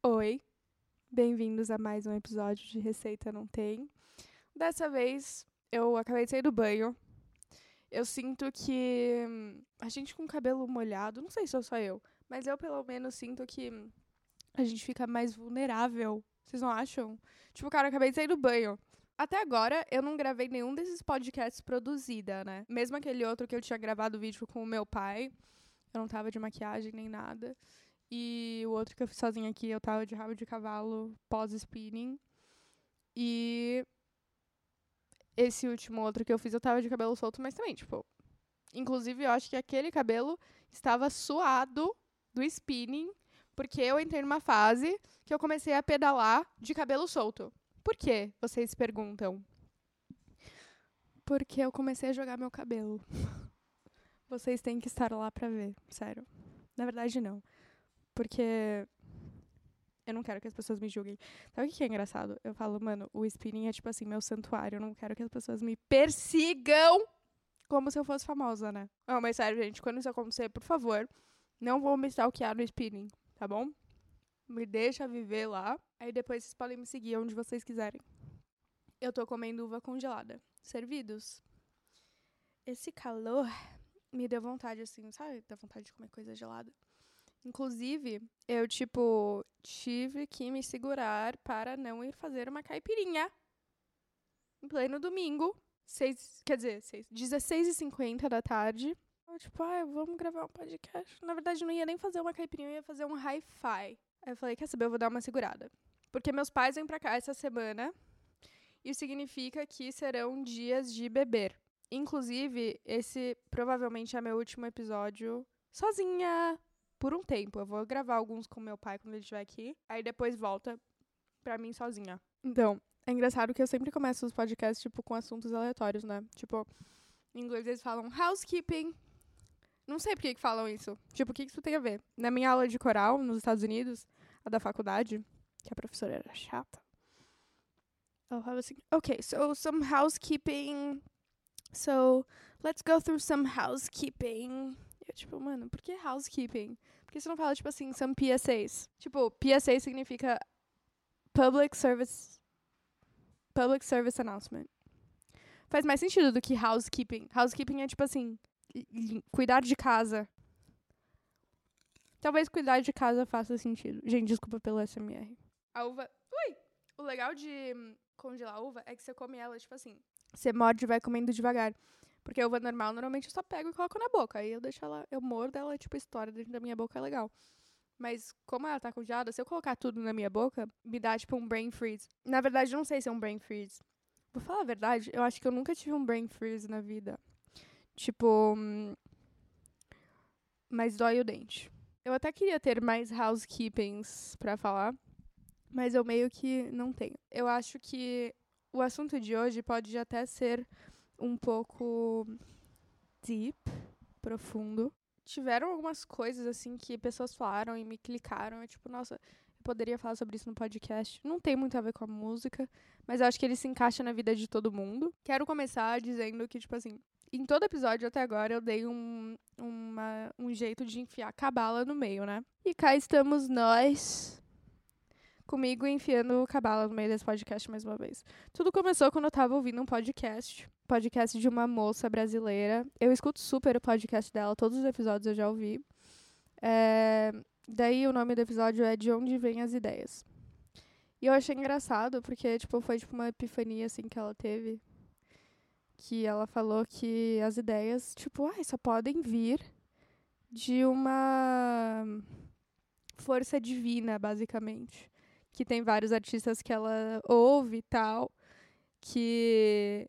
Oi, bem-vindos a mais um episódio de Receita Não Tem. Dessa vez eu acabei de sair do banho. Eu sinto que hum, a gente com o cabelo molhado, não sei se sou só eu, mas eu pelo menos sinto que hum, a gente fica mais vulnerável. Vocês não acham? Tipo, cara, eu acabei de sair do banho. Até agora, eu não gravei nenhum desses podcasts produzida, né? Mesmo aquele outro que eu tinha gravado o vídeo com o meu pai, eu não tava de maquiagem nem nada. E o outro que eu fiz sozinha aqui, eu tava de rabo de cavalo pós-spinning. E esse último outro que eu fiz, eu tava de cabelo solto, mas também, tipo. Inclusive, eu acho que aquele cabelo estava suado do spinning, porque eu entrei numa fase que eu comecei a pedalar de cabelo solto. Por quê? Vocês perguntam. Porque eu comecei a jogar meu cabelo. Vocês têm que estar lá pra ver, sério. Na verdade, não. Porque eu não quero que as pessoas me julguem. Sabe o que é engraçado? Eu falo, mano, o spinning é tipo assim, meu santuário. Eu não quero que as pessoas me persigam como se eu fosse famosa, né? Não, mas sério, gente, quando isso acontecer, por favor, não vou me stalkear no spinning, tá bom? Me deixa viver lá. Aí depois vocês podem me seguir onde vocês quiserem. Eu tô comendo uva congelada. Servidos. Esse calor me deu vontade, assim, sabe? Dá vontade de comer coisa gelada. Inclusive, eu, tipo, tive que me segurar para não ir fazer uma caipirinha. Em pleno domingo. Seis, quer dizer, seis, 16h50 da tarde. Eu, tipo, ah, vamos gravar um podcast. Na verdade, não ia nem fazer uma caipirinha, eu ia fazer um hi-fi. Aí eu falei, quer saber, eu vou dar uma segurada. Porque meus pais vêm pra cá essa semana. Isso significa que serão dias de beber. Inclusive, esse provavelmente é meu último episódio sozinha por um tempo. Eu vou gravar alguns com meu pai quando ele estiver aqui. Aí depois volta pra mim sozinha. Então, é engraçado que eu sempre começo os podcasts, tipo, com assuntos aleatórios, né? Tipo, em inglês eles falam housekeeping. Não sei por que, que falam isso. Tipo, o que, que isso tem a ver? Na minha aula de coral, nos Estados Unidos, a da faculdade, que a professora era chata. Ela falava assim, ok, so some housekeeping. So, let's go through some housekeeping. Eu, tipo, mano, por que housekeeping? Por que você não fala, tipo assim, some PSAs? Tipo, PSA significa Public Service Public Service Announcement. Faz mais sentido do que housekeeping. Housekeeping é tipo assim, cuidar de casa. Talvez cuidar de casa faça sentido. Gente, desculpa pelo SMR. A uva. Ui! O legal de congelar a uva é que você come ela, tipo assim. Você morde e vai comendo devagar. Porque uva normal, normalmente eu só pego e coloco na boca. Aí eu deixo ela. Eu mordo ela, tipo, história dentro da minha boca é legal. Mas como ela tá congelada, se eu colocar tudo na minha boca, me dá, tipo, um brain freeze. Na verdade, não sei se é um brain freeze. Vou falar a verdade, eu acho que eu nunca tive um brain freeze na vida. Tipo. Hum, mas dói o dente. Eu até queria ter mais housekeepings para falar, mas eu meio que não tenho. Eu acho que o assunto de hoje pode até ser um pouco deep, profundo. Tiveram algumas coisas assim que pessoas falaram e me clicaram, eu, tipo, nossa, eu poderia falar sobre isso no podcast. Não tem muito a ver com a música, mas eu acho que ele se encaixa na vida de todo mundo. Quero começar dizendo que, tipo assim, em todo episódio até agora eu dei um, uma, um jeito de enfiar cabala no meio, né? E cá estamos nós, comigo enfiando cabala no meio desse podcast mais uma vez. Tudo começou quando eu tava ouvindo um podcast, podcast de uma moça brasileira. Eu escuto super o podcast dela, todos os episódios eu já ouvi. É, daí o nome do episódio é De Onde Vêm as Ideias. E eu achei engraçado, porque, tipo, foi tipo uma epifania, assim, que ela teve que ela falou que as ideias, tipo, ai, só podem vir de uma força divina, basicamente. Que tem vários artistas que ela ouve e tal, que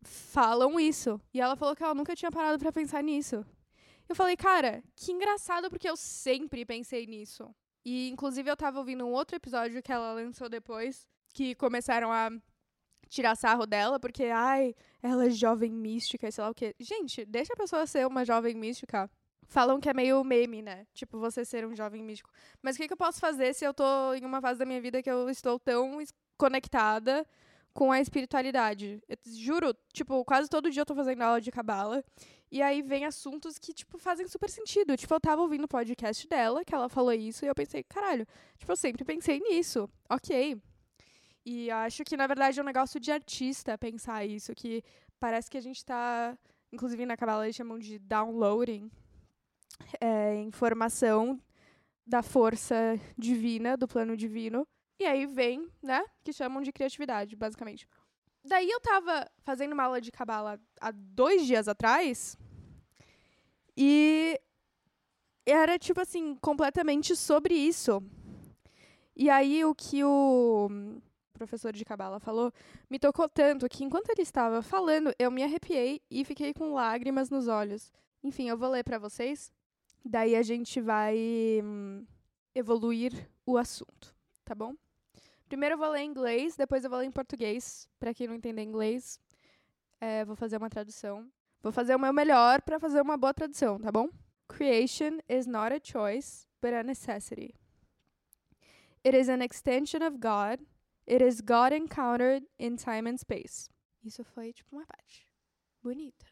falam isso. E ela falou que ela nunca tinha parado para pensar nisso. Eu falei, cara, que engraçado, porque eu sempre pensei nisso. E, inclusive, eu tava ouvindo um outro episódio que ela lançou depois, que começaram a tirar sarro dela, porque, ai, ela é jovem mística sei lá o quê. Gente, deixa a pessoa ser uma jovem mística. Falam que é meio meme, né? Tipo, você ser um jovem místico. Mas o que, que eu posso fazer se eu tô em uma fase da minha vida que eu estou tão conectada com a espiritualidade? Eu juro, tipo, quase todo dia eu tô fazendo aula de cabala. E aí vem assuntos que, tipo, fazem super sentido. Tipo, eu tava ouvindo o podcast dela, que ela falou isso, e eu pensei, caralho, tipo, eu sempre pensei nisso. Ok. E acho que, na verdade, é um negócio de artista pensar isso, que parece que a gente tá. Inclusive, na Cabala eles chamam de downloading é, informação da força divina, do plano divino. E aí vem, né, que chamam de criatividade, basicamente. Daí eu tava fazendo uma aula de cabala há dois dias atrás e era, tipo assim, completamente sobre isso. E aí o que o professor de cabala falou me tocou tanto que enquanto ele estava falando, eu me arrepiei e fiquei com lágrimas nos olhos. Enfim, eu vou ler para vocês. Daí a gente vai hum, evoluir o assunto, tá bom? Primeiro eu vou ler em inglês, depois eu vou ler em português. Para quem não entender inglês, é, vou fazer uma tradução. Vou fazer o meu melhor para fazer uma boa tradução, tá bom? Creation is not a choice, but a necessity. It is an extension of God. It is God encountered in time and space. Isso foi tipo uma parte bonita.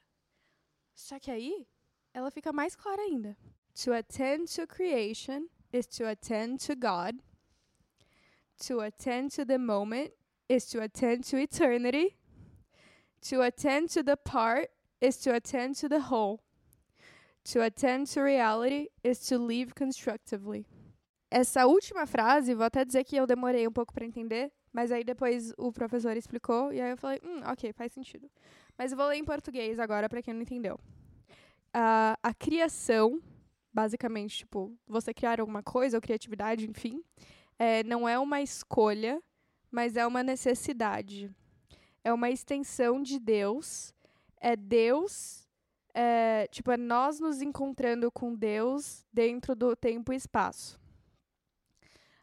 Só que aí ela fica mais clara ainda. To attend to creation is to attend to God. To attend to the moment is to attend to eternity. To attend to the part is to attend to the whole. To attend to reality is to live constructively. Essa última frase, vou até dizer que eu demorei um pouco para entender, mas aí depois o professor explicou e aí eu falei, hum, ok, faz sentido. Mas eu vou ler em português agora para quem não entendeu. Uh, a criação, basicamente, tipo, você criar alguma coisa ou criatividade, enfim, é, não é uma escolha, mas é uma necessidade. É uma extensão de Deus. É Deus, é, tipo, é nós nos encontrando com Deus dentro do tempo e espaço.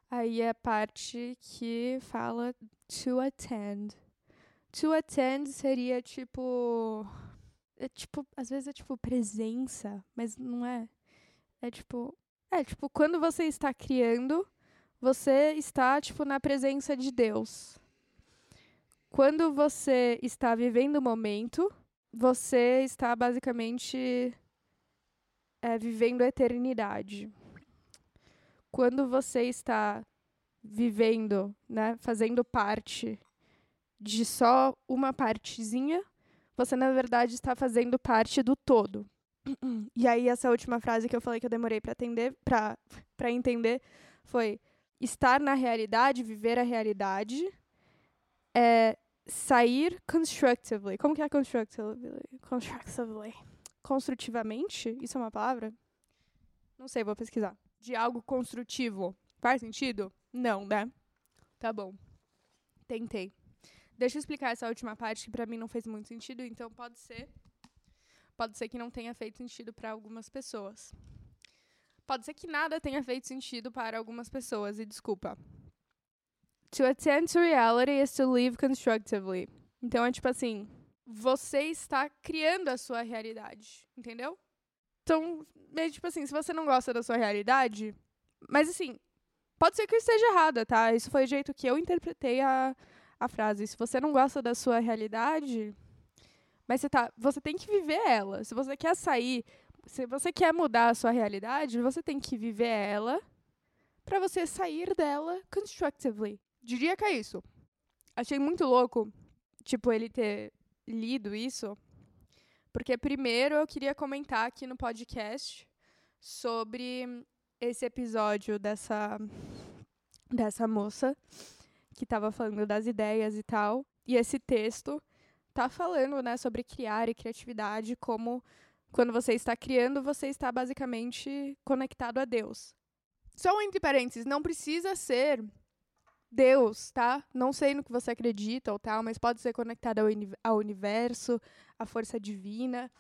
Aí é a parte que fala to attend. To attend seria tipo. É tipo, às vezes é tipo presença, mas não é. É tipo. É tipo, quando você está criando, você está, tipo, na presença de Deus. Quando você está vivendo o momento, você está basicamente é, vivendo a eternidade. Quando você está vivendo, né, fazendo parte de só uma partezinha, você na verdade está fazendo parte do todo. E aí essa última frase que eu falei que eu demorei para entender, para para entender foi estar na realidade, viver a realidade, é sair constructively. Como que é constructively? Constructively. Construtivamente? Isso é uma palavra? Não sei, vou pesquisar. De algo construtivo. Faz sentido? Não, né? Tá bom. Tentei. Deixa eu explicar essa última parte que para mim não fez muito sentido, então pode ser pode ser que não tenha feito sentido para algumas pessoas. Pode ser que nada tenha feito sentido para algumas pessoas, e desculpa. To attend to reality is to live constructively. Então é tipo assim, você está criando a sua realidade, entendeu? Então, é tipo assim, se você não gosta da sua realidade, mas assim, pode ser que eu esteja errada, tá? Isso foi o jeito que eu interpretei a, a frase. Se você não gosta da sua realidade, mas você, tá, você tem que viver ela. Se você quer sair se você quer mudar a sua realidade, você tem que viver ela para você sair dela constructively. Diria que é isso. Achei muito louco, tipo, ele ter lido isso, porque primeiro eu queria comentar aqui no podcast sobre esse episódio dessa dessa moça que estava falando das ideias e tal. E esse texto tá falando, né, sobre criar e criatividade como quando você está criando, você está basicamente conectado a Deus. Só entre parênteses, não precisa ser Deus, tá? Não sei no que você acredita ou tal, mas pode ser conectado ao, uni ao universo, à força divina,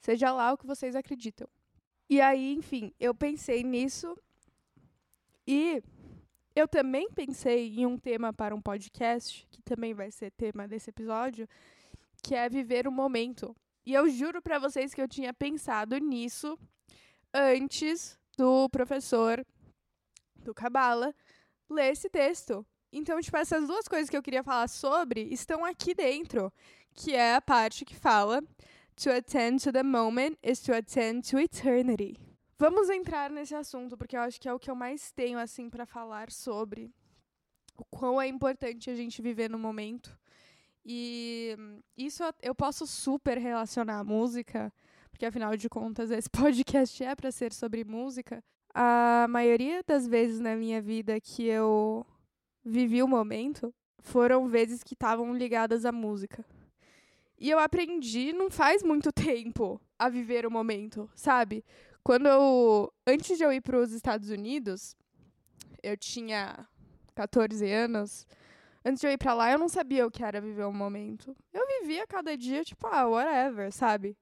seja lá o que vocês acreditam. E aí, enfim, eu pensei nisso e eu também pensei em um tema para um podcast, que também vai ser tema desse episódio, que é viver o momento. E eu juro para vocês que eu tinha pensado nisso antes do professor do Cabala ler esse texto. Então, tipo, essas duas coisas que eu queria falar sobre estão aqui dentro, que é a parte que fala To attend to the moment is to attend to eternity. Vamos entrar nesse assunto, porque eu acho que é o que eu mais tenho, assim, para falar sobre o quão é importante a gente viver no momento. E isso eu posso super relacionar a música, porque afinal de contas esse podcast é para ser sobre música. A maioria das vezes na minha vida que eu vivi o momento foram vezes que estavam ligadas à música. E eu aprendi não faz muito tempo a viver o momento, sabe? Quando eu. Antes de eu ir para os Estados Unidos, eu tinha 14 anos. Antes de eu ir para lá, eu não sabia o que era viver o momento. Eu vivia cada dia, tipo, ah, whatever, sabe?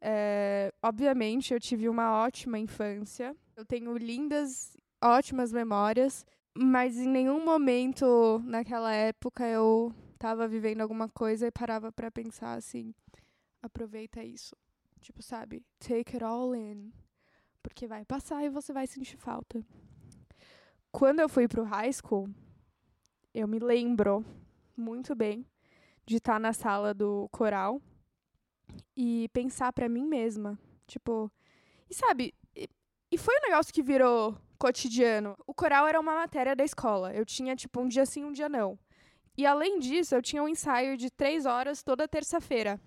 É, obviamente, eu tive uma ótima infância. Eu tenho lindas, ótimas memórias. Mas em nenhum momento naquela época eu estava vivendo alguma coisa e parava para pensar assim: aproveita isso. Tipo, sabe? Take it all in porque vai passar e você vai sentir falta. Quando eu fui pro high school, eu me lembro muito bem de estar tá na sala do coral e pensar para mim mesma, tipo, e sabe, e, e foi um negócio que virou cotidiano. O coral era uma matéria da escola. Eu tinha tipo um dia sim, um dia não. E além disso, eu tinha um ensaio de três horas toda terça-feira.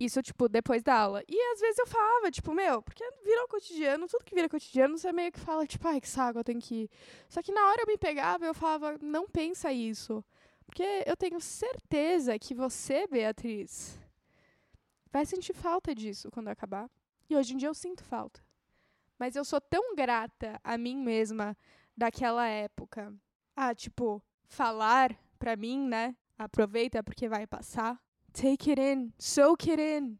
Isso, tipo, depois da aula. E às vezes eu falava, tipo, meu, porque virou cotidiano, tudo que vira cotidiano, você meio que fala, tipo, ai, que saco, eu tenho que ir. Só que na hora eu me pegava eu falava, não pensa isso. Porque eu tenho certeza que você, Beatriz, vai sentir falta disso quando acabar. E hoje em dia eu sinto falta. Mas eu sou tão grata a mim mesma daquela época. Ah, tipo, falar pra mim, né? Aproveita porque vai passar. Take it in, soak it in,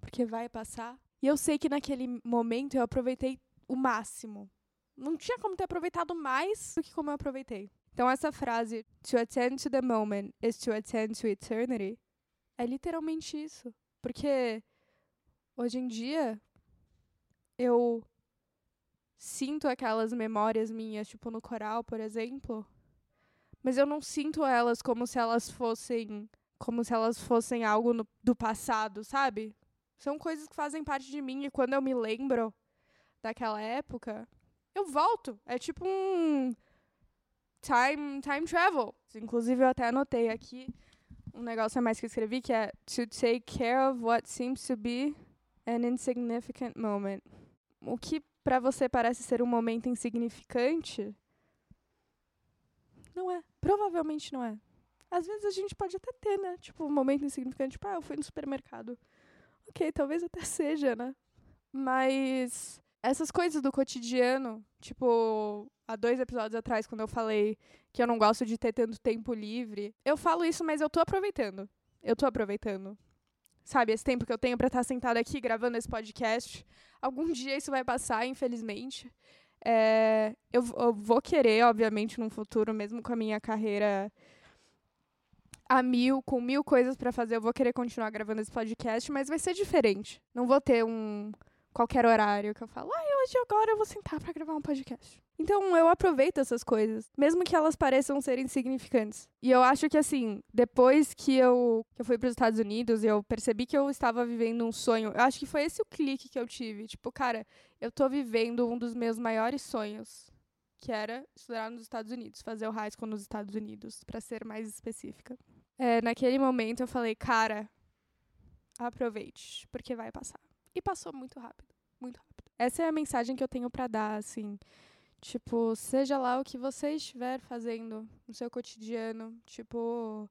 porque vai passar. E eu sei que naquele momento eu aproveitei o máximo. Não tinha como ter aproveitado mais do que como eu aproveitei. Então essa frase, to attend to the moment is to attend to eternity, é literalmente isso. Porque hoje em dia eu sinto aquelas memórias minhas, tipo no coral, por exemplo, mas eu não sinto elas como se elas fossem como se elas fossem algo no, do passado, sabe? São coisas que fazem parte de mim e quando eu me lembro daquela época, eu volto. É tipo um time, time travel. Inclusive, eu até anotei aqui um negócio a mais que eu escrevi que é to take care of what seems to be an insignificant moment. O que para você parece ser um momento insignificante, não é. Provavelmente não é. Às vezes a gente pode até ter, né? Tipo, um momento insignificante, tipo, ah, eu fui no supermercado. Ok, talvez até seja, né? Mas essas coisas do cotidiano, tipo, há dois episódios atrás, quando eu falei que eu não gosto de ter tanto tempo livre, eu falo isso, mas eu tô aproveitando. Eu tô aproveitando. Sabe, esse tempo que eu tenho para estar sentada aqui gravando esse podcast. Algum dia isso vai passar, infelizmente. É, eu, eu vou querer, obviamente, num futuro, mesmo com a minha carreira a mil, com mil coisas para fazer. Eu vou querer continuar gravando esse podcast, mas vai ser diferente. Não vou ter um qualquer horário que eu falo, ai, hoje agora eu vou sentar para gravar um podcast. Então eu aproveito essas coisas, mesmo que elas pareçam ser insignificantes. E eu acho que assim, depois que eu, que eu fui para os Estados Unidos eu percebi que eu estava vivendo um sonho, eu acho que foi esse o clique que eu tive. Tipo, cara, eu tô vivendo um dos meus maiores sonhos, que era estudar nos Estados Unidos, fazer o high school nos Estados Unidos, para ser mais específica é, naquele momento eu falei, cara, aproveite, porque vai passar. E passou muito rápido, muito rápido. Essa é a mensagem que eu tenho para dar, assim. Tipo, seja lá o que você estiver fazendo no seu cotidiano. Tipo,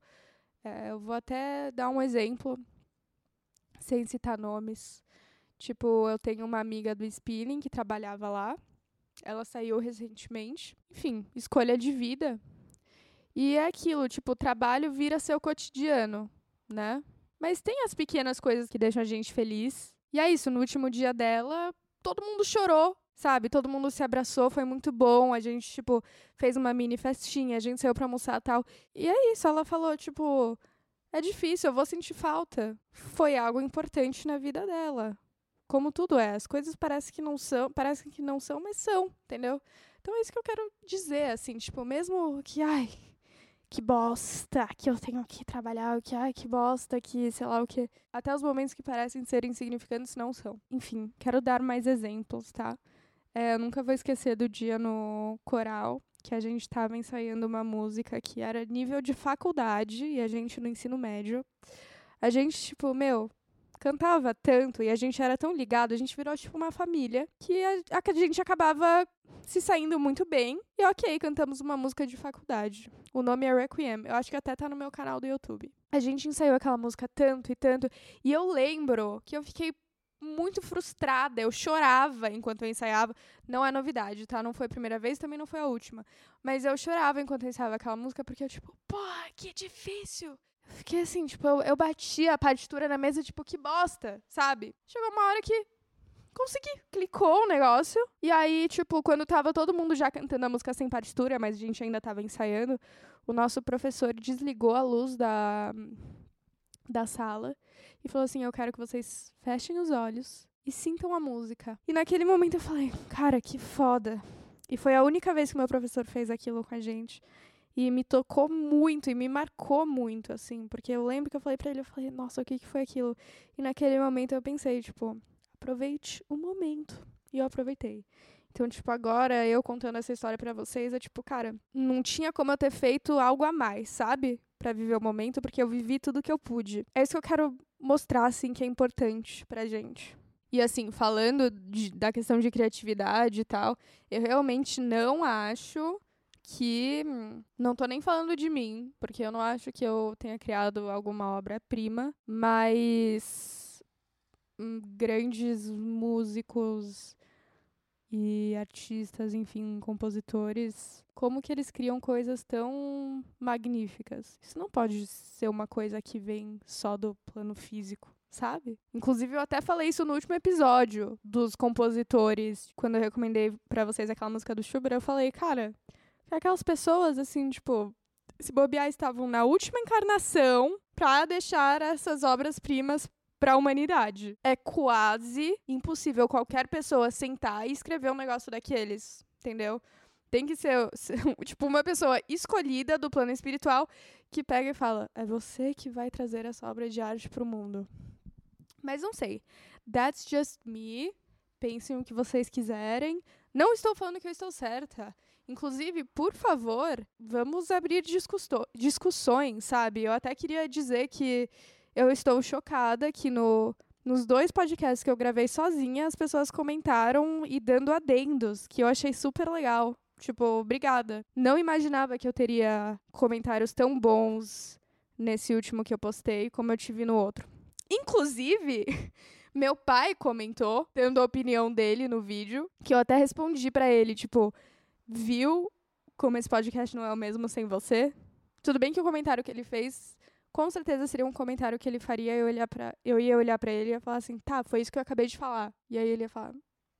é, eu vou até dar um exemplo, sem citar nomes. Tipo, eu tenho uma amiga do spinning que trabalhava lá. Ela saiu recentemente. Enfim, escolha de vida. E é aquilo, tipo, o trabalho vira seu cotidiano, né? Mas tem as pequenas coisas que deixam a gente feliz. E é isso, no último dia dela, todo mundo chorou, sabe? Todo mundo se abraçou, foi muito bom. A gente, tipo, fez uma mini festinha, a gente saiu pra almoçar tal. E é isso, ela falou, tipo, é difícil, eu vou sentir falta. Foi algo importante na vida dela. Como tudo é, as coisas parecem que não são, parecem que não são, mas são, entendeu? Então é isso que eu quero dizer, assim, tipo, mesmo que, ai, que bosta, que eu tenho que trabalhar, que ai, que bosta, que sei lá o que. Até os momentos que parecem ser insignificantes não são. Enfim, quero dar mais exemplos, tá? É, eu nunca vou esquecer do dia no coral que a gente estava ensaiando uma música que era nível de faculdade e a gente no ensino médio. A gente, tipo, meu, cantava tanto e a gente era tão ligado, a gente virou tipo uma família que a, a gente acabava se saindo muito bem. E ok, cantamos uma música de faculdade. O nome é Requiem. Eu acho que até tá no meu canal do YouTube. A gente ensaiou aquela música tanto e tanto. E eu lembro que eu fiquei muito frustrada. Eu chorava enquanto eu ensaiava. Não é novidade, tá? Não foi a primeira vez, também não foi a última. Mas eu chorava enquanto eu ensaiava aquela música porque eu, tipo, pô, que difícil. Fiquei assim, tipo, eu, eu bati a partitura na mesa, tipo, que bosta, sabe? Chegou uma hora que consegui. Clicou o negócio. E aí, tipo, quando tava todo mundo já cantando a música sem partitura, mas a gente ainda tava ensaiando, o nosso professor desligou a luz da, da sala e falou assim: Eu quero que vocês fechem os olhos e sintam a música. E naquele momento eu falei: Cara, que foda. E foi a única vez que meu professor fez aquilo com a gente. E me tocou muito e me marcou muito, assim, porque eu lembro que eu falei para ele, eu falei, nossa, o que, que foi aquilo? E naquele momento eu pensei, tipo, aproveite o momento. E eu aproveitei. Então, tipo, agora eu contando essa história para vocês, é tipo, cara, não tinha como eu ter feito algo a mais, sabe? para viver o momento, porque eu vivi tudo que eu pude. É isso que eu quero mostrar, assim, que é importante pra gente. E assim, falando de, da questão de criatividade e tal, eu realmente não acho que. Não tô nem falando de mim, porque eu não acho que eu tenha criado alguma obra-prima, mas. Hum, grandes músicos e artistas, enfim, compositores, como que eles criam coisas tão magníficas? Isso não pode ser uma coisa que vem só do plano físico sabe? Inclusive, eu até falei isso no último episódio dos compositores, quando eu recomendei para vocês aquela música do Schubert, eu falei, cara, aquelas pessoas, assim, tipo, se bobear, estavam na última encarnação para deixar essas obras-primas para a humanidade. É quase impossível qualquer pessoa sentar e escrever um negócio daqueles, entendeu? Tem que ser, tipo uma pessoa escolhida do plano espiritual que pega e fala: "É você que vai trazer essa obra de arte para o mundo". Mas não sei. That's just me. Pensem o que vocês quiserem. Não estou falando que eu estou certa. Inclusive, por favor, vamos abrir discussões, sabe? Eu até queria dizer que eu estou chocada que no, nos dois podcasts que eu gravei sozinha, as pessoas comentaram e dando adendos, que eu achei super legal. Tipo, obrigada. Não imaginava que eu teria comentários tão bons nesse último que eu postei como eu tive no outro. Inclusive, meu pai comentou, dando a opinião dele no vídeo, que eu até respondi para ele, tipo, viu como esse podcast não é o mesmo sem você? Tudo bem que o comentário que ele fez, com certeza seria um comentário que ele faria, eu, olhar pra, eu ia olhar para ele e ia falar assim, tá, foi isso que eu acabei de falar. E aí ele ia falar,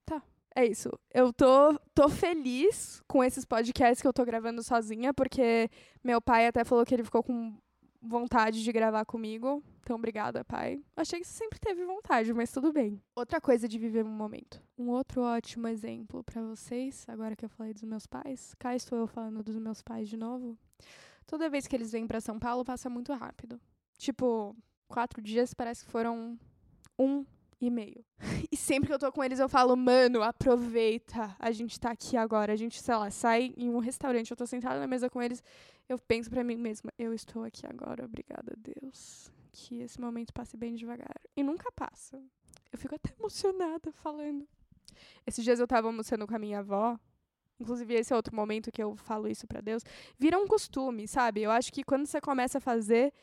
tá, é isso. Eu tô, tô feliz com esses podcasts que eu tô gravando sozinha, porque meu pai até falou que ele ficou com vontade de gravar comigo. Então, obrigada, pai. Achei que você sempre teve vontade, mas tudo bem. Outra coisa de viver um momento. Um outro ótimo exemplo para vocês, agora que eu falei dos meus pais. Cá estou eu falando dos meus pais de novo. Toda vez que eles vêm para São Paulo, passa muito rápido. Tipo, quatro dias parece que foram um e meio. E sempre que eu tô com eles, eu falo, mano, aproveita. A gente tá aqui agora. A gente, sei lá, sai em um restaurante, eu tô sentada na mesa com eles eu penso para mim mesma, eu estou aqui agora, obrigada a Deus. Que esse momento passe bem devagar. E nunca passa. Eu fico até emocionada falando. Esses dias eu tava almoçando com a minha avó. Inclusive, esse é outro momento que eu falo isso para Deus. Vira um costume, sabe? Eu acho que quando você começa a fazer,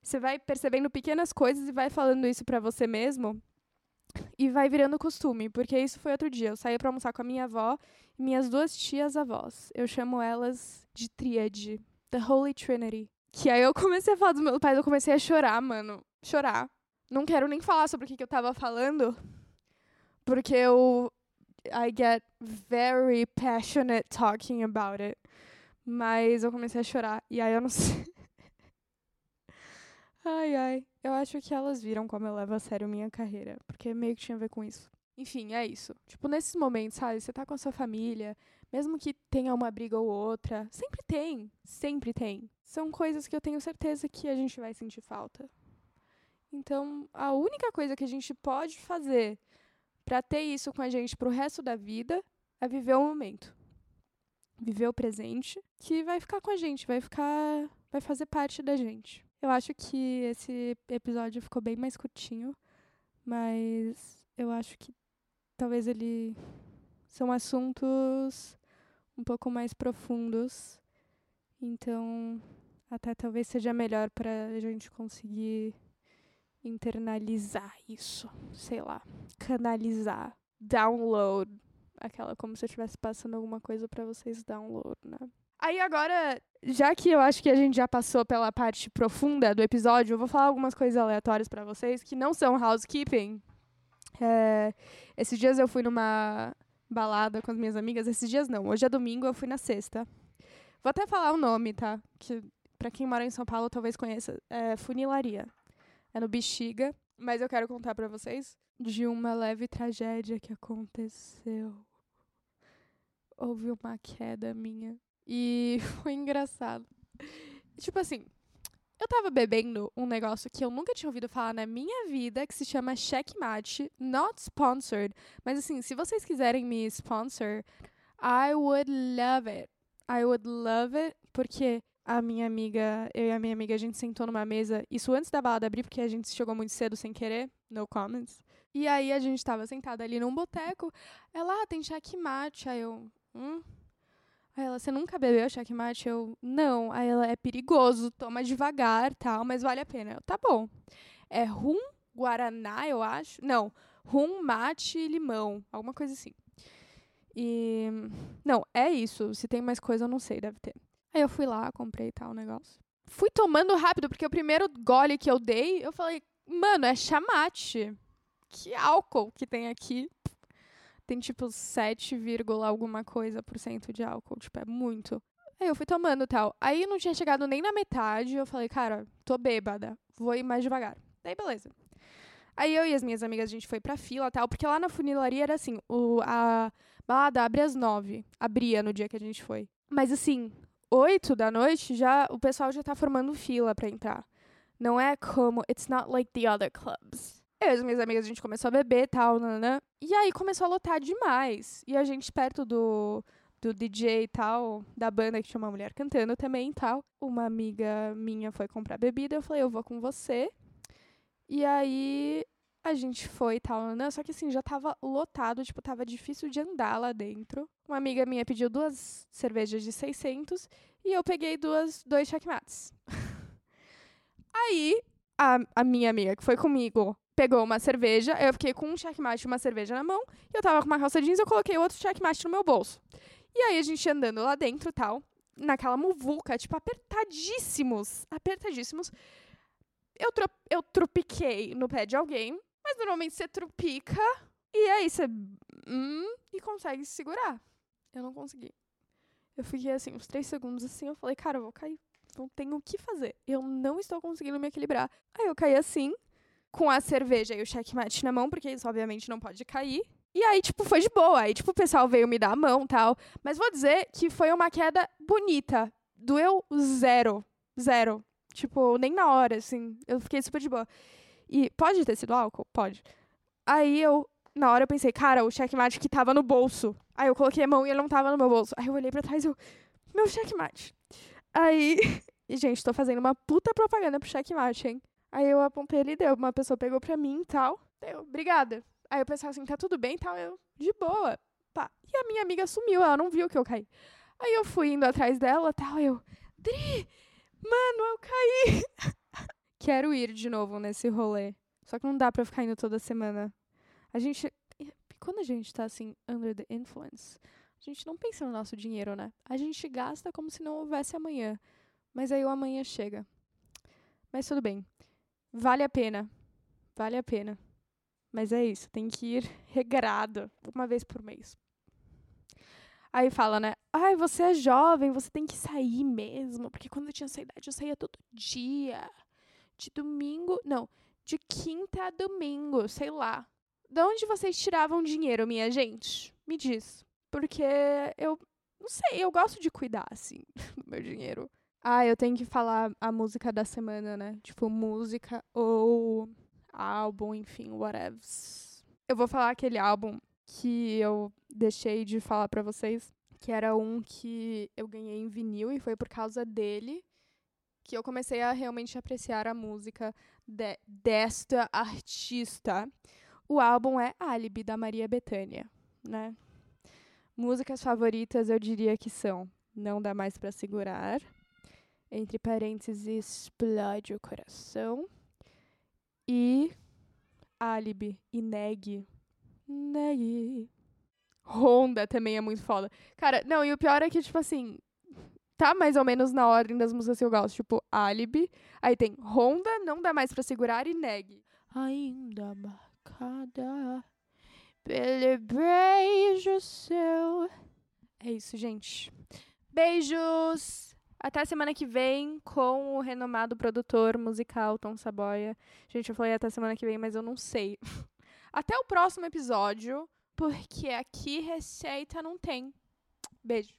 você vai percebendo pequenas coisas e vai falando isso para você mesmo. E vai virando costume, porque isso foi outro dia. Eu saí para almoçar com a minha avó e minhas duas tias avós. Eu chamo elas de tríade. The Holy Trinity. Que aí eu comecei a falar dos meus pais, eu comecei a chorar, mano. Chorar. Não quero nem falar sobre o que, que eu tava falando. Porque eu. I get very passionate talking about it. Mas eu comecei a chorar. E aí eu não sei. Ai, ai. Eu acho que elas viram como eu levo a sério minha carreira. Porque meio que tinha a ver com isso. Enfim, é isso. Tipo, nesses momentos, sabe? Você tá com a sua família, Mesmo que tenha uma briga ou outra, sempre tem, sempre tem. São coisas que eu tenho certeza que a gente vai sentir falta. Então, a única coisa que a gente pode fazer para ter isso com a gente pro resto da vida é viver o momento. Viver o presente, que vai ficar com a gente, vai ficar, vai fazer parte da gente. Eu acho que esse episódio ficou bem mais curtinho, mas eu acho que talvez ele são assuntos um pouco mais profundos. Então, até talvez seja melhor para a gente conseguir internalizar isso, sei lá, canalizar, download, aquela como se eu estivesse passando alguma coisa para vocês download, né? Aí agora, já que eu acho que a gente já passou pela parte profunda do episódio, eu vou falar algumas coisas aleatórias para vocês que não são housekeeping. É, esses dias eu fui numa balada com as minhas amigas. Esses dias não, hoje é domingo, eu fui na sexta. Vou até falar o nome, tá? Que para quem mora em São Paulo talvez conheça. É Funilaria é no Bexiga, mas eu quero contar para vocês de uma leve tragédia que aconteceu. Houve uma queda minha e foi engraçado. Tipo assim, eu tava bebendo um negócio que eu nunca tinha ouvido falar na minha vida, que se chama Checkmate, not sponsored. Mas assim, se vocês quiserem me sponsor, I would love it. I would love it, porque a minha amiga, eu e a minha amiga, a gente sentou numa mesa, isso antes da balada abrir, porque a gente chegou muito cedo sem querer, no comments. E aí a gente tava sentada ali num boteco, ela, ah, tem checkmate, aí eu, hum? Aí ela, você nunca bebeu checkmate? Eu, não. Aí ela, é perigoso, toma devagar, tal, mas vale a pena. Eu, tá bom. É rum, guaraná, eu acho. Não, rum, mate e limão, alguma coisa assim. E, não, é isso. Se tem mais coisa, eu não sei, deve ter. Aí eu fui lá, comprei tal negócio. Fui tomando rápido, porque o primeiro gole que eu dei, eu falei, mano, é chamate. Que álcool que tem aqui. Tem tipo 7, alguma coisa por cento de álcool. Tipo, é muito. Aí eu fui tomando tal. Aí não tinha chegado nem na metade. Eu falei, cara, tô bêbada. Vou ir mais devagar. Daí, beleza. Aí eu e as minhas amigas, a gente foi pra fila tal. Porque lá na funilaria era assim: o, a balada abre às nove. Abria no dia que a gente foi. Mas assim, 8 da noite, já o pessoal já tá formando fila para entrar. Não é como it's not like the other clubs. Eu e as minhas amigas, a gente começou a beber e tal, nanã, e aí começou a lotar demais. E a gente perto do, do DJ e tal, da banda que tinha uma mulher cantando também e tal. Uma amiga minha foi comprar bebida, eu falei, eu vou com você. E aí a gente foi e tal, né? Só que assim, já tava lotado, tipo, tava difícil de andar lá dentro. Uma amiga minha pediu duas cervejas de 600 e eu peguei duas, dois checkmates. Aí, a, a minha amiga que foi comigo pegou uma cerveja, eu fiquei com um checkmate e uma cerveja na mão, e eu tava com uma calça jeans, eu coloquei outro checkmate no meu bolso. E aí a gente andando lá dentro tal, naquela muvuca, tipo, apertadíssimos, apertadíssimos. Eu, tro eu tropiquei no pé de alguém, mas normalmente você trupica e aí você. Hum, e consegue se segurar. Eu não consegui. Eu fiquei assim, uns três segundos assim, eu falei, cara, eu vou cair. Não tenho o que fazer. Eu não estou conseguindo me equilibrar. Aí eu caí assim, com a cerveja e o checkmate na mão, porque isso obviamente não pode cair. E aí, tipo, foi de boa. Aí, tipo, o pessoal veio me dar a mão tal. Mas vou dizer que foi uma queda bonita. Doeu zero. Zero. Tipo, nem na hora, assim. Eu fiquei super de boa. E pode ter sido álcool? Pode. Aí eu, na hora, eu pensei, cara, o checkmate que tava no bolso. Aí eu coloquei a mão e ele não tava no meu bolso. Aí eu olhei pra trás e eu, meu checkmate. Aí, gente, tô fazendo uma puta propaganda pro checkmate, hein? Aí eu apontei ele deu. Uma pessoa pegou pra mim e tal. Deu, obrigada. Aí eu pensava assim, tá tudo bem e tal. Eu, de boa. Pá. E a minha amiga sumiu, ela não viu que eu caí. Aí eu fui indo atrás dela tal. Eu, Dri, mano, eu caí. quero ir de novo nesse rolê. Só que não dá pra ficar indo toda semana. A gente. Quando a gente tá assim, under the influence, a gente não pensa no nosso dinheiro, né? A gente gasta como se não houvesse amanhã. Mas aí o amanhã chega. Mas tudo bem. Vale a pena. Vale a pena. Mas é isso, tem que ir regrado, uma vez por mês. Aí fala, né? Ai, você é jovem, você tem que sair mesmo. Porque quando eu tinha essa idade, eu saía todo dia de domingo, não, de quinta a domingo, sei lá. De onde vocês tiravam dinheiro, minha gente? Me diz. Porque eu Não sei, eu gosto de cuidar, assim, do meu dinheiro. Ah, eu tenho que falar a música da semana, né? Tipo, música ou álbum, enfim, whatever. Eu vou falar aquele álbum que eu deixei de falar para vocês, que era um que eu ganhei em vinil e foi por causa dele que eu comecei a realmente apreciar a música de, desta artista. O álbum é Alibi da Maria Bethânia, né? Músicas favoritas eu diria que são Não Dá Mais para Segurar, entre parênteses, Explode o Coração, e Alibi e Neg. Neg. Honda também é muito foda. Cara, não, e o pior é que, tipo assim, tá mais ou menos na ordem das músicas que eu gosto. Tipo, Alibi, aí tem Honda, Não Dá Mais Pra Segurar e Neg. Ainda marcada pelo beijo seu. É isso, gente. Beijos! Até semana que vem com o renomado produtor musical Tom Saboia. Gente, eu falei até semana que vem, mas eu não sei. Até o próximo episódio, porque aqui receita não tem. Beijo.